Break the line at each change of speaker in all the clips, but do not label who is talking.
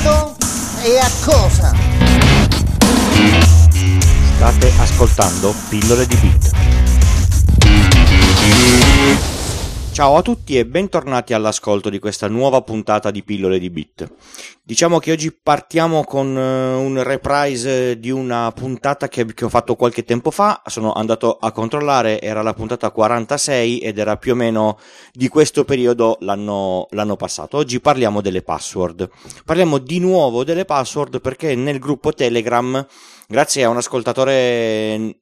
modo e a cosa?
State ascoltando Pillole di Beat. Ciao a tutti e bentornati all'ascolto di questa nuova puntata di Pillole di Bit. Diciamo che oggi partiamo con uh, un reprise di una puntata che, che, ho fatto qualche tempo fa, sono andato a controllare, era la puntata 46 ed era più o meno di questo periodo l'anno, l'anno passato. Oggi parliamo delle password. Parliamo di nuovo delle password perché nel gruppo Telegram grazie a un ascoltatore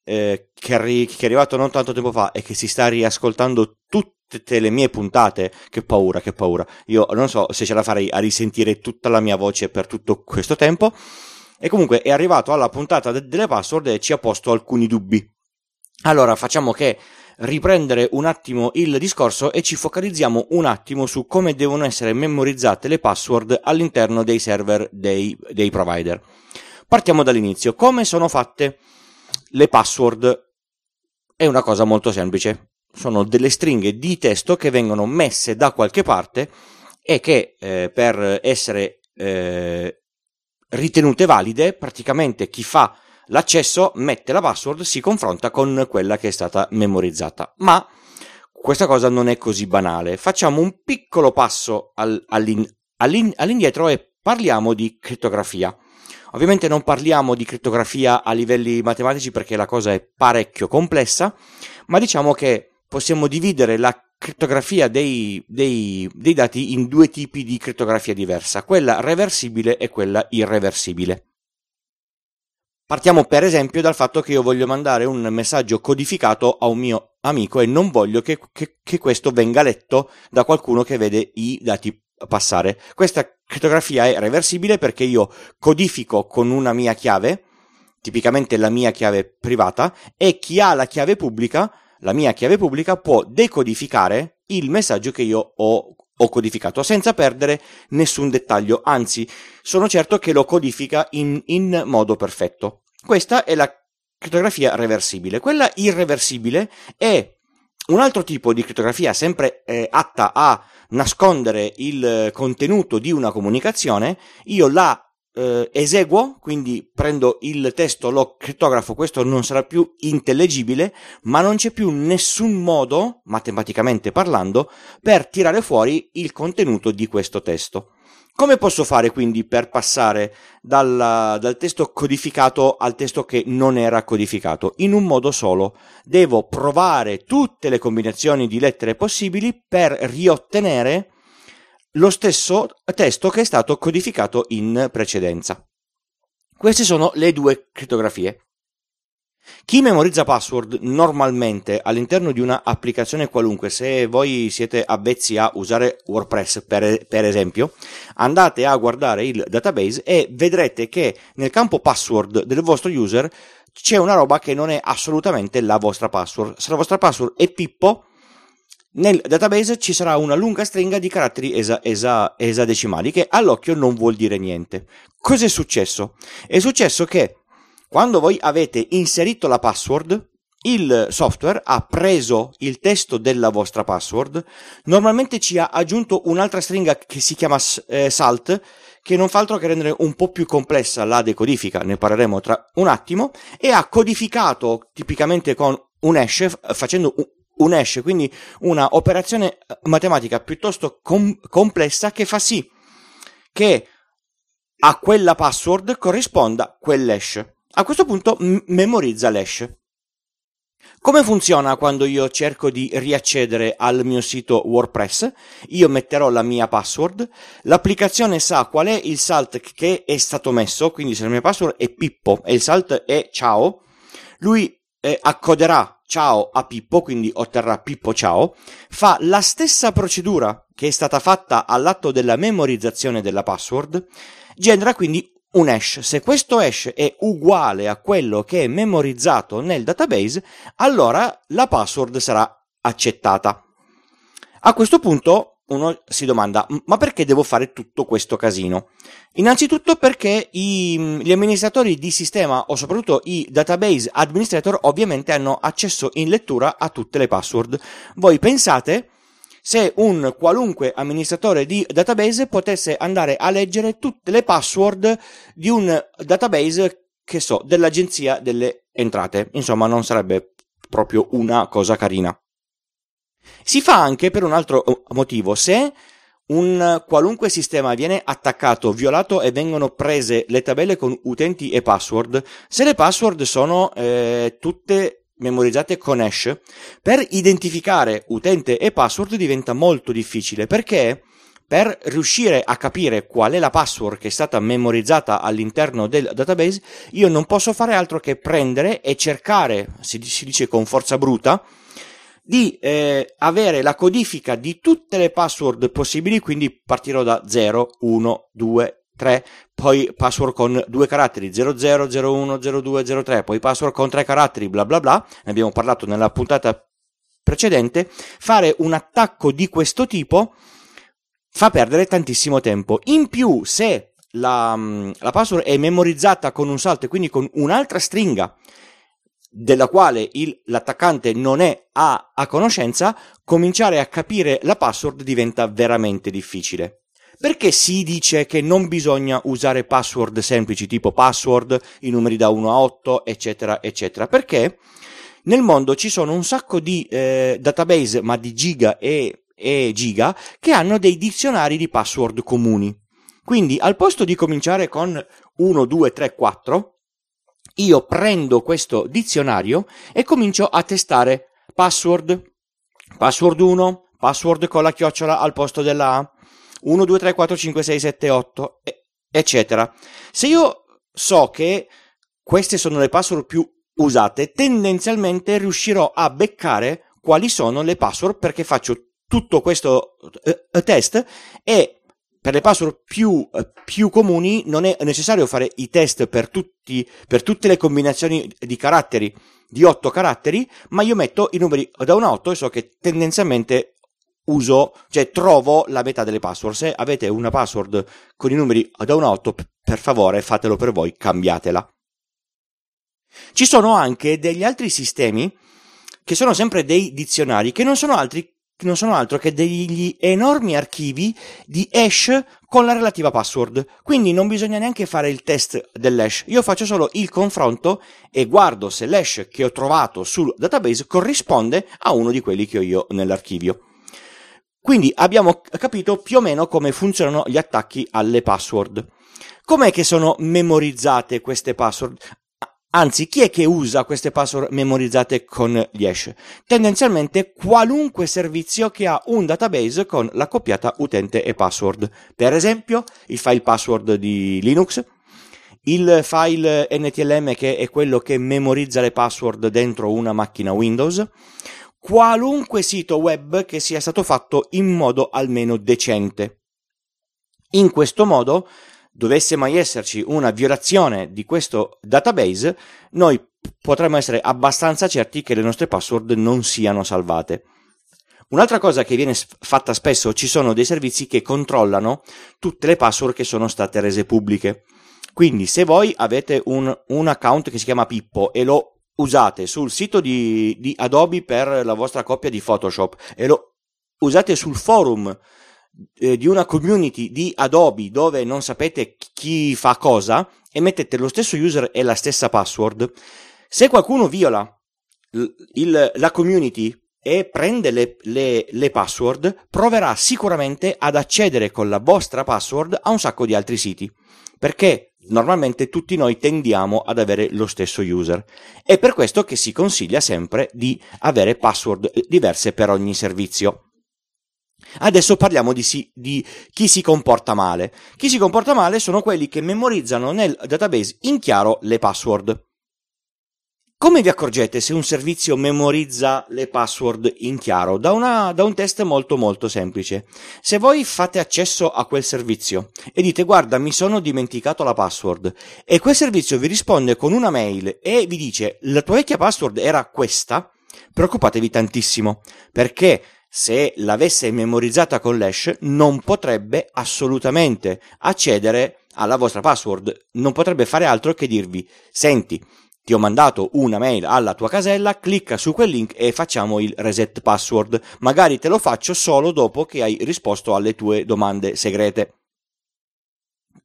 eh, che, arri- che, è arrivato non tanto tempo fa e che si sta riascoltando tutti tutte le mie puntate, che paura, che paura. Io non so se ce la farei a risentire tutta la mia voce per tutto questo tempo. E comunque è arrivato alla puntata de- delle password e ci ha posto alcuni dubbi. Allora facciamo che riprendere un attimo il discorso e ci focalizziamo un attimo su come devono essere memorizzate le password all'interno dei server dei, dei provider. Partiamo dall'inizio. Come sono fatte le password? È una cosa molto semplice sono delle stringhe di testo che vengono messe da qualche parte e che eh, per essere eh, ritenute valide, praticamente chi fa l'accesso mette la password, si confronta con quella che è stata memorizzata. Ma questa cosa non è così banale. Facciamo un piccolo passo al, all'in, all'in, all'indietro e parliamo di crittografia. Ovviamente non parliamo di crittografia a livelli matematici perché la cosa è parecchio complessa, ma diciamo che possiamo dividere la crittografia dei, dei, dei, dati in due tipi di crittografia diversa, quella reversibile e quella irreversibile. Partiamo per esempio dal fatto che io voglio mandare un messaggio codificato a un mio amico e non voglio che, che, che questo venga letto da qualcuno che vede i dati passare. Questa crittografia è reversibile perché io codifico con una mia chiave, tipicamente la mia chiave privata, e chi ha la chiave pubblica la mia chiave pubblica può decodificare il messaggio che io ho, ho codificato senza perdere nessun dettaglio, anzi sono certo che lo codifica in, in modo perfetto. Questa è la crittografia reversibile. Quella irreversibile è un altro tipo di crittografia sempre eh, atta a nascondere il contenuto di una comunicazione, io la eh, eseguo, quindi prendo il testo, lo crittografo, questo non sarà più intellegibile, ma non c'è più nessun modo, matematicamente parlando, per tirare fuori il contenuto di questo testo. Come posso fare quindi per passare dal, dal, testo codificato al testo che non era codificato? In un modo solo. Devo provare tutte le combinazioni di lettere possibili per riottenere lo stesso testo che è stato codificato in precedenza. Queste sono le due crittografie. Chi memorizza password normalmente all'interno di una applicazione qualunque, se voi siete avvezzi a usare WordPress per, per, esempio, andate a guardare il database e vedrete che nel campo password del vostro user c'è una roba che non è assolutamente la vostra password. Se la vostra password è Pippo, nel database ci sarà una lunga stringa di caratteri esa, esa, esadecimali che all'occhio non vuol dire niente. Cos'è successo? È successo che quando voi avete inserito la password, il software ha preso il testo della vostra password, normalmente ci ha aggiunto un'altra stringa che si chiama eh, salt, che non fa altro che rendere un po' più complessa la decodifica, ne parleremo tra un attimo, e ha codificato tipicamente con un hash facendo un hash, quindi una operazione eh, matematica piuttosto com- complessa che fa sì che a quella password corrisponda quell'hash. A questo punto m- memorizza l'hash. Come funziona quando io cerco di riaccedere al mio sito WordPress? Io metterò la mia password, l'applicazione sa qual è il salt che è stato messo, quindi se la mia password è Pippo e il salt è ciao, lui eh, accoderà ciao a Pippo, quindi otterrà Pippo ciao, fa la stessa procedura che è stata fatta all'atto della memorizzazione della password, genera quindi un hash. Se questo hash è uguale a quello che è memorizzato nel database, allora la password sarà accettata. A questo punto uno si domanda, ma perché devo fare tutto questo casino? Innanzitutto perché i, gli amministratori di sistema o soprattutto i database administrator ovviamente hanno accesso in lettura a tutte le password. Voi pensate, se un qualunque amministratore di database potesse andare a leggere tutte le password di un database che so, dell'agenzia delle entrate. Insomma, non sarebbe proprio una cosa carina. Si fa anche per un altro uh, motivo, se un qualunque sistema viene attaccato, violato e vengono prese le tabelle con utenti e password, se le password sono eh, tutte memorizzate con hash, per identificare utente e password diventa molto difficile perché per riuscire a capire qual è la password che è stata memorizzata all'interno del database, io non posso fare altro che prendere e cercare, si dice con forza bruta, di eh, avere la codifica di tutte le password possibili, quindi partirò da 0, 1, 2, 3, poi password con due caratteri 00, 01, 02, 03, poi password con tre caratteri, bla bla bla, ne abbiamo parlato nella puntata precedente, fare un attacco di questo tipo fa perdere tantissimo tempo. In più, se la, mm, la password è memorizzata con un salto e quindi con un'altra stringa della quale il, l'attaccante non è a, a conoscenza, cominciare a capire la password diventa veramente difficile. Perché si dice che non bisogna usare password semplici tipo password, i numeri da 1 a 8, eccetera, eccetera? Perché nel mondo ci sono un sacco di eh, database, ma di giga e, e giga, che hanno dei dizionari di password comuni. Quindi al posto di cominciare con 1, 2, 3, 4, io prendo questo dizionario e comincio a testare password, password 1, password con la chiocciola al posto della A, 1, 2, 3, 4, 5, 6, 7, 8, eccetera. Se io so che queste sono le password più usate, tendenzialmente riuscirò a beccare quali sono le password perché faccio tutto questo uh, test e per le password più, uh, più, comuni non è necessario fare i test per, tutti, per tutte le combinazioni di caratteri di 8 caratteri, ma io metto i numeri da 1 a 8 e so che tendenzialmente uso, cioè trovo la metà delle password. Se avete una password con i numeri da 1 a 8, per favore fatelo per voi, cambiatela. Ci sono anche degli altri sistemi che sono sempre dei dizionari che non sono altri non sono altro che degli enormi archivi di hash con la relativa password. Quindi non bisogna neanche fare il test dell'hash. Io faccio solo il confronto e guardo se l'hash che ho trovato sul database corrisponde a uno di quelli che ho io nell'archivio. Quindi abbiamo capito più o meno come funzionano gli attacchi alle password. Com'è che sono memorizzate queste password? Anzi, chi è che usa queste password memorizzate con gli hash? Tendenzialmente qualunque servizio che ha un database con l'accoppiata utente e password. Per esempio, il file password di Linux, il file NTLM che è quello che memorizza le password dentro una macchina Windows, qualunque sito web che sia stato fatto in modo almeno decente. In questo modo, dovesse mai esserci una violazione di questo database, noi potremmo essere abbastanza certi che le nostre password non siano salvate. Un'altra cosa che viene fatta spesso, ci sono dei servizi che controllano tutte le password che sono state rese pubbliche. Quindi se voi avete un, un account che si chiama Pippo e lo usate sul sito di, di Adobe per la vostra copia di Photoshop e lo usate sul forum eh, di una community di Adobe dove non sapete chi fa cosa e mettete lo stesso user e la stessa password, se qualcuno viola il, la community e prende le, le, le, password, proverà sicuramente ad accedere con la vostra password a un sacco di altri siti. Perché normalmente tutti noi tendiamo ad avere lo stesso user. È per questo che si consiglia sempre di avere password diverse per ogni servizio. Adesso parliamo di, si, di, chi si comporta male. Chi si comporta male sono quelli che memorizzano nel database in chiaro le password. Come vi accorgete se un servizio memorizza le password in chiaro? Da, una, da, un test molto molto semplice. Se voi fate accesso a quel servizio e dite guarda mi sono dimenticato la password e quel servizio vi risponde con una mail e vi dice la tua vecchia password era questa, preoccupatevi tantissimo perché se l'avesse memorizzata con l'hash non potrebbe assolutamente accedere alla vostra password, non potrebbe fare altro che dirvi senti ti ho mandato una mail alla tua casella, clicca su quel link e facciamo il reset password. Magari te lo faccio solo dopo che hai risposto alle tue domande segrete.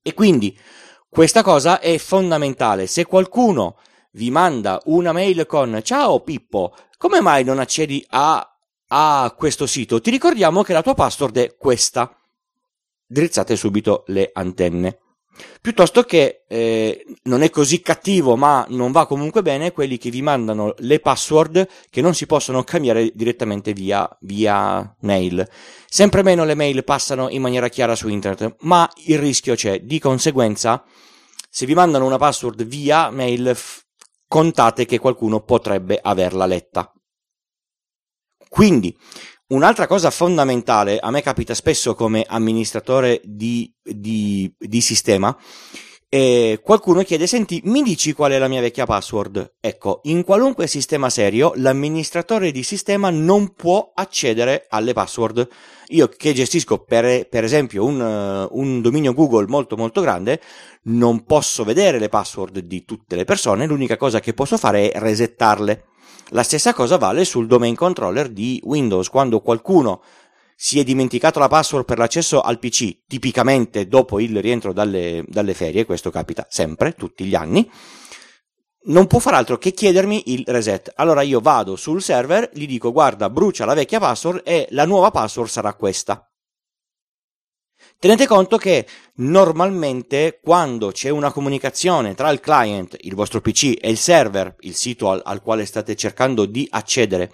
E quindi questa cosa è fondamentale. Se qualcuno vi manda una mail con ciao Pippo, come mai non accedi a, a questo sito? Ti ricordiamo che la tua password è questa. Drizzate subito le antenne. Piuttosto che eh, non è così cattivo, ma non va comunque bene, quelli che vi mandano le password che non si possono cambiare direttamente via, via mail. Sempre meno le mail passano in maniera chiara su internet, ma il rischio c'è. Di conseguenza, se vi mandano una password via mail, f- contate che qualcuno potrebbe averla letta. Quindi, Un'altra cosa fondamentale, a me capita spesso come amministratore di, di, di sistema, eh, qualcuno chiede, senti, mi dici qual è la mia vecchia password? Ecco, in qualunque sistema serio, l'amministratore di sistema non può accedere alle password. Io che gestisco per, per esempio un, un, dominio Google molto molto grande, non posso vedere le password di tutte le persone, l'unica cosa che posso fare è resettarle. La stessa cosa vale sul domain controller di Windows. Quando qualcuno si è dimenticato la password per l'accesso al PC, tipicamente dopo il rientro dalle, dalle ferie, questo capita sempre, tutti gli anni, non può far altro che chiedermi il reset. Allora io vado sul server, gli dico guarda, brucia la vecchia password e la nuova password sarà questa. Tenete conto che normalmente quando c'è una comunicazione tra il client, il vostro PC e il server, il sito al, al quale state cercando di accedere,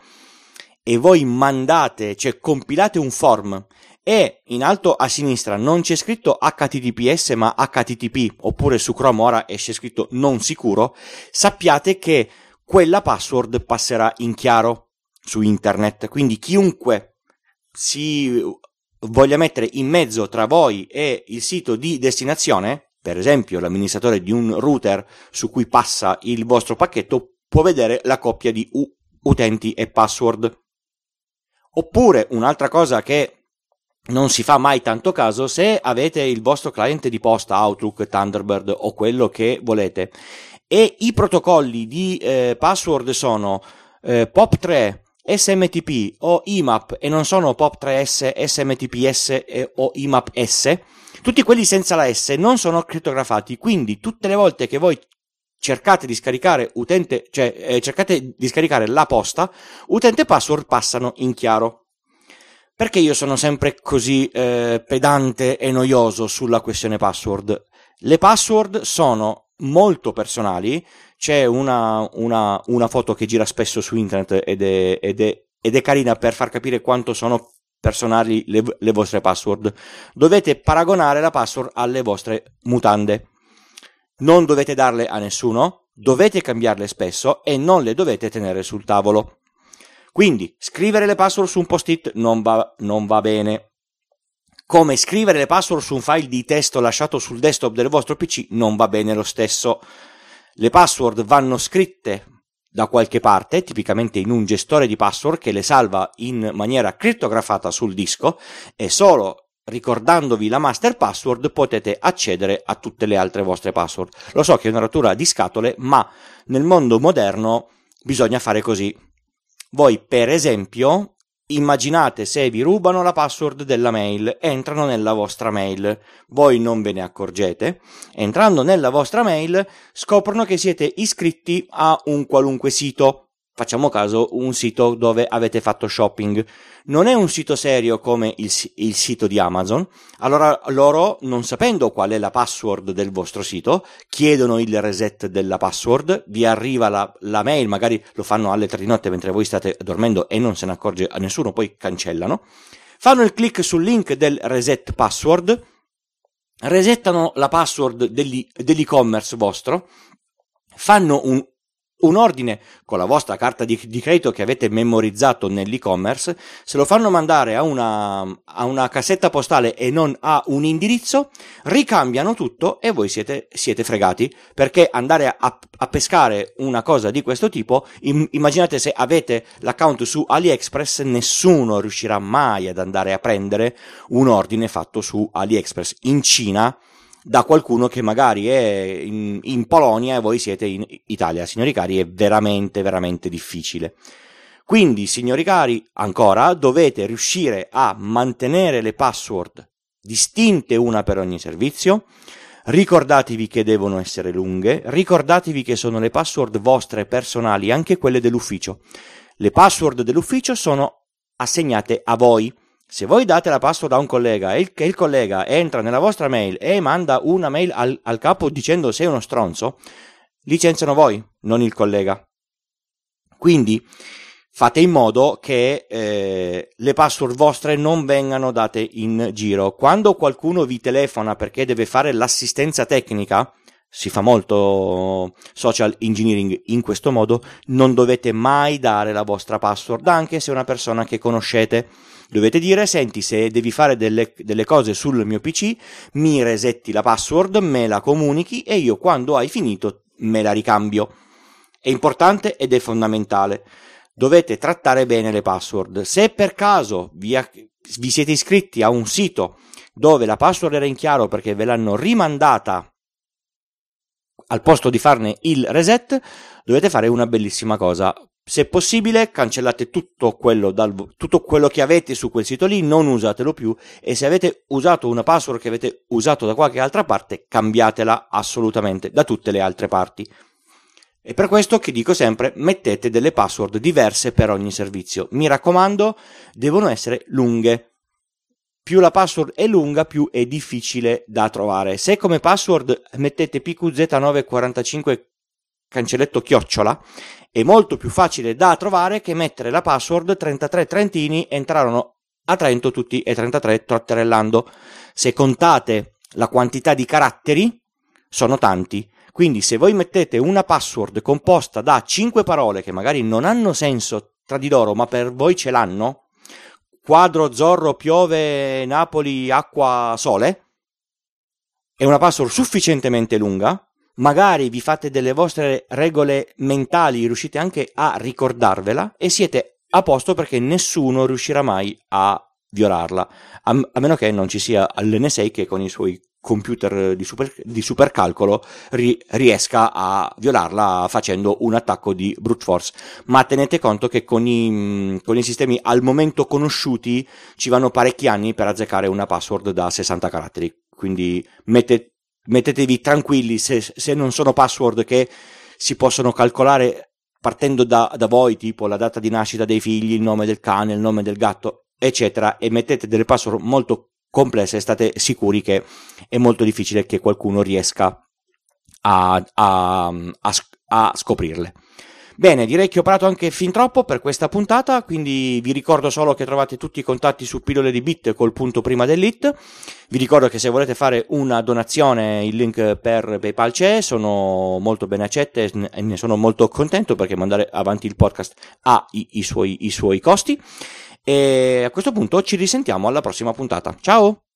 e voi mandate, cioè compilate un form e in alto a sinistra non c'è scritto HTTPS ma HTTP oppure su Chrome ora esce scritto non sicuro, sappiate che quella password passerà in chiaro su internet. Quindi chiunque si voglia mettere in mezzo tra voi e il sito di destinazione, per esempio l'amministratore di un router su cui passa il vostro pacchetto, può vedere la coppia di u- utenti e password. Oppure un'altra cosa che non si fa mai tanto caso se avete il vostro client di posta Outlook, Thunderbird o quello che volete e i protocolli di eh, password sono eh, POP3 SMTP o IMAP e non sono POP3S, SMTPS o IMAP-S, tutti quelli senza la S non sono crittografati, quindi tutte le volte che voi cercate di scaricare utente, cioè eh, cercate di scaricare la posta, utente password passano in chiaro. Perché io sono sempre così eh, pedante e noioso sulla questione password? Le password sono molto personali c'è una, una, una foto che gira spesso su internet ed è, ed, è, ed è carina per far capire quanto sono personali le, le vostre password. Dovete paragonare la password alle vostre mutande. Non dovete darle a nessuno, dovete cambiarle spesso e non le dovete tenere sul tavolo. Quindi, scrivere le password su un post-it non va, non va bene. Come scrivere le password su un file di testo lasciato sul desktop del vostro PC non va bene lo stesso. Le password vanno scritte da qualche parte, tipicamente in un gestore di password che le salva in maniera crittografata sul disco e solo ricordandovi la master password potete accedere a tutte le altre vostre password. Lo so che è una rottura di scatole, ma nel mondo moderno bisogna fare così. Voi, per esempio, Immaginate se vi rubano la password della mail, entrano nella vostra mail, voi non ve ne accorgete, entrando nella vostra mail scoprono che siete iscritti a un qualunque sito facciamo caso, un sito dove avete fatto shopping. Non è un sito serio come il, il, sito di Amazon, allora loro, non sapendo qual è la password del vostro sito, chiedono il reset della password, vi arriva la, la mail, magari lo fanno alle tre di notte mentre voi state dormendo e non se ne accorge a nessuno, poi cancellano. Fanno il click sul link del reset password, resettano la password dell'e-commerce vostro, fanno un un ordine con la vostra carta di, di, credito che avete memorizzato nell'e-commerce, se lo fanno mandare a una, a una cassetta postale e non a un indirizzo, ricambiano tutto e voi siete, siete fregati perché andare a, a, pescare una cosa di questo tipo, im, immaginate se avete l'account su AliExpress, nessuno riuscirà mai ad andare a prendere un ordine fatto su AliExpress. In Cina da qualcuno che magari è in, in Polonia e voi siete in Italia. Signori cari, è veramente, veramente difficile. Quindi, signori cari, ancora dovete riuscire a mantenere le password distinte una per ogni servizio. Ricordatevi che devono essere lunghe, ricordatevi che sono le password vostre personali, anche quelle dell'ufficio. Le password dell'ufficio sono assegnate a voi. Se voi date la password a un collega e il, il collega entra nella vostra mail e manda una mail al, al capo dicendo sei uno stronzo, licenziano voi, non il collega. Quindi fate in modo che eh, le password vostre non vengano date in giro. Quando qualcuno vi telefona perché deve fare l'assistenza tecnica, si fa molto social engineering in questo modo, non dovete mai dare la vostra password, anche se è una persona che conoscete. Dovete dire, senti, se devi fare delle, delle cose sul mio PC, mi resetti la password, me la comunichi e io quando hai finito me la ricambio. È importante ed è fondamentale. Dovete trattare bene le password. Se per caso vi, vi siete iscritti a un sito dove la password era in chiaro perché ve l'hanno rimandata al posto di farne il reset, dovete fare una bellissima cosa. Se possibile, cancellate tutto quello, dal, tutto quello che avete su quel sito lì, non usatelo più e se avete usato una password che avete usato da qualche altra parte, cambiatela assolutamente da tutte le altre parti. È per questo che dico sempre mettete delle password diverse per ogni servizio. Mi raccomando, devono essere lunghe. Più la password è lunga, più è difficile da trovare. Se come password mettete PQZ945 cancelletto chiocciola, è molto più facile da trovare che mettere la password 33 Trentini entrarono a Trento tutti e 33 trotterellando. Se contate la quantità di caratteri, sono tanti. Quindi se voi mettete una password composta da 5 parole che magari non hanno senso tra di loro, ma per voi ce l'hanno, quadro, zorro, piove, Napoli, acqua, sole, è una password sufficientemente lunga. Magari vi fate delle vostre regole mentali, riuscite anche a ricordarvela e siete a posto perché nessuno riuscirà mai a violarla, a, meno che non ci sia l'NSA che con i suoi computer di, super, di supercalcolo ri, riesca a violarla facendo un attacco di brute force. Ma tenete conto che con i, con i sistemi al momento conosciuti ci vanno parecchi anni per azzeccare una password da 60 caratteri. Quindi mette, mettetevi tranquilli se, se, non sono password che si possono calcolare partendo da, da, voi, tipo la data di nascita dei figli, il nome del cane, il nome del gatto, eccetera, e mettete delle password molto complesse state sicuri che è molto difficile che qualcuno riesca a, a, a, a scoprirle. Bene, direi che ho parlato anche fin troppo per questa puntata, quindi vi ricordo solo che trovate tutti i contatti su pillole di bit col punto prima dell'it. Vi ricordo che se volete fare una donazione, il link per PayPal c'è, sono molto ben accette e ne sono molto contento perché mandare avanti il podcast ha i, i, suoi, i suoi costi. E a questo punto ci risentiamo alla prossima puntata. Ciao!